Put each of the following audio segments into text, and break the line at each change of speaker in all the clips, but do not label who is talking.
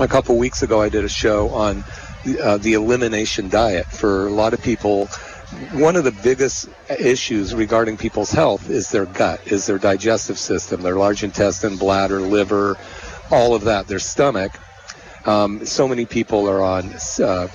a couple weeks ago, I did a show on uh, the elimination diet. For a lot of people, one of the biggest issues regarding people's health is their gut, is their digestive system, their large intestine, bladder, liver, all of that, their stomach. Um, so many people are on uh,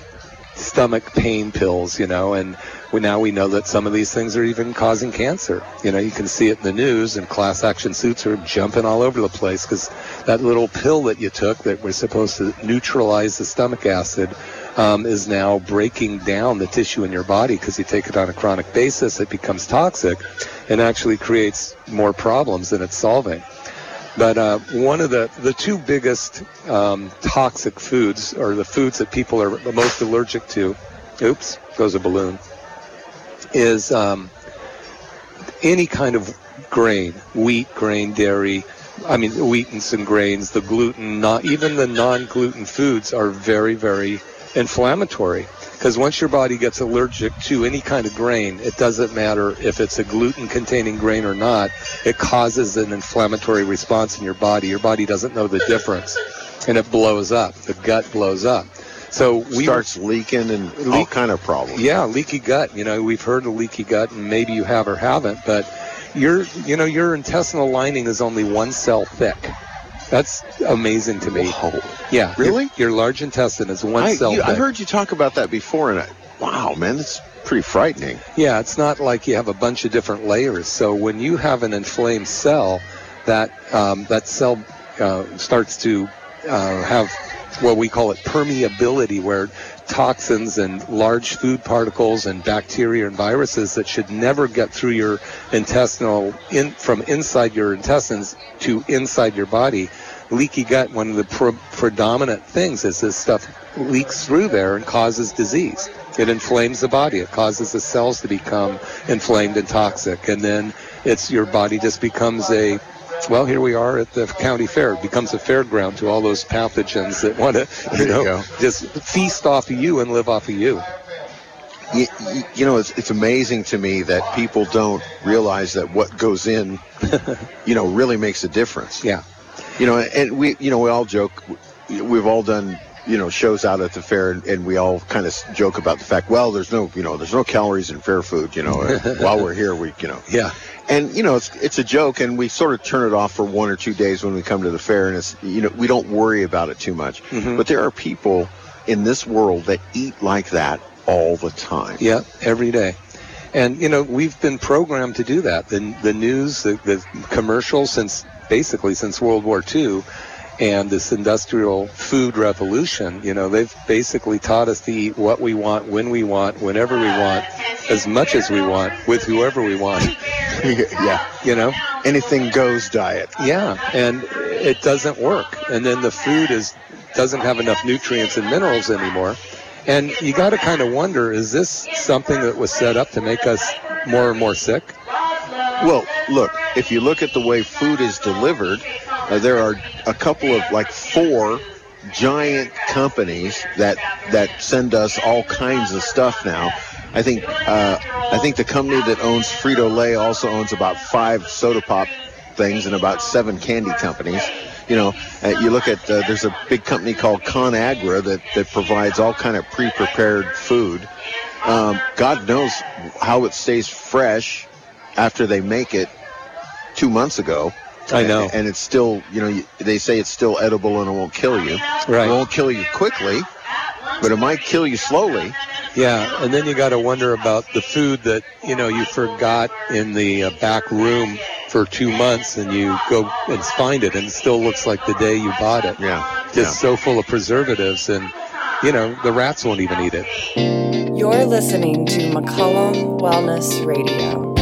stomach pain pills, you know, and we, now we know that some of these things are even causing cancer. You know, you can see it in the news, and class action suits are jumping all over the place because that little pill that you took that was supposed to neutralize the stomach acid um, is now breaking down the tissue in your body because you take it on a chronic basis. It becomes toxic and actually creates more problems than it's solving. But uh, one of the, the two biggest um, toxic foods, or the foods that people are the most allergic to, oops, goes a balloon, is um, any kind of grain, wheat, grain, dairy. I mean, wheat and some grains, the gluten, not even the non-gluten foods are very, very inflammatory because once your body gets allergic to any kind of grain, it doesn't matter if it's a gluten containing grain or not, it causes an inflammatory response in your body. Your body doesn't know the difference and it blows up. The gut blows up. So we
starts leaking and leak, all kind of problems.
Yeah, leaky gut. You know, we've heard of leaky gut and maybe you have or haven't, but your you know, your intestinal lining is only one cell thick. That's amazing to me.
Whoa.
Yeah.
Really?
Your, your large intestine is one
I,
cell.
you, I heard you talk about that before, and I, wow, man, that's pretty frightening.
Yeah, it's not like you have a bunch of different layers. So when you have an inflamed cell, that um, that cell uh, starts to uh, have what we call it permeability, where toxins and large food particles and bacteria and viruses that should never get through your intestinal in from inside your intestines to inside your body. Leaky gut, one of the pre- predominant things is this stuff leaks through there and causes disease. It inflames the body. It causes the cells to become inflamed and toxic, and then it's your body just becomes a well, here we are at the county fair. It becomes a fairground to all those pathogens that want to, you know, just feast off of you and live off of you.
You, you, you know, it's, it's amazing to me that people don't realize that what goes in, you know, really makes a difference.
Yeah.
You know, and we, you know, we all joke. We've all done, you know, shows out at the fair, and, and we all kind of joke about the fact. Well, there's no, you know, there's no calories in fair food. You know, while we're here, we, you know,
Yeah.
and you know, it's it's a joke, and we sort of turn it off for one or two days when we come to the fair, and it's you know, we don't worry about it too much.
Mhm.
But there are people in this world that eat like that all the time.
Yeah, every day. And you know, we've been programmed to do that. The the news, the, the commercials since basically since World War II and this industrial food revolution, you know, they've basically taught us to eat what we want, when we want, whenever we want, as much as we want, with whoever we want.
yeah,
You know?
anything goes diet.
Yeah, and it doesn't work. And then the food is doesn't have enough nutrients and minerals anymore. And you got to kind of wonder: is this something that was set up to make us more and more sick?
Well, look, if you look at the way food is delivered, uh, there are a couple of like four giant companies that that send us all kinds of stuff now. I think uh, I think the company that owns Frito Lay also owns about five soda pop things and about seven candy companies. You know, uh, you look at uh, there's a big company called ConAgra that that provides all kind of pre-prepared food. Um, God knows how it stays fresh after they make it two months ago.
I know.
And, and it's still, you know, you- they say it's still edible and it won't kill you.
Right.
It won't kill you quickly, but it might kill you slowly.
Yeah, and then you got to wonder about the food that you know you forgot in the uh, back room for two months, and you go and find it, and it still looks like the day you bought it.
Yeah.
Just so full of preservatives, and you know the rats won't even eat it.
You're listening to McCullum Wellness Radio.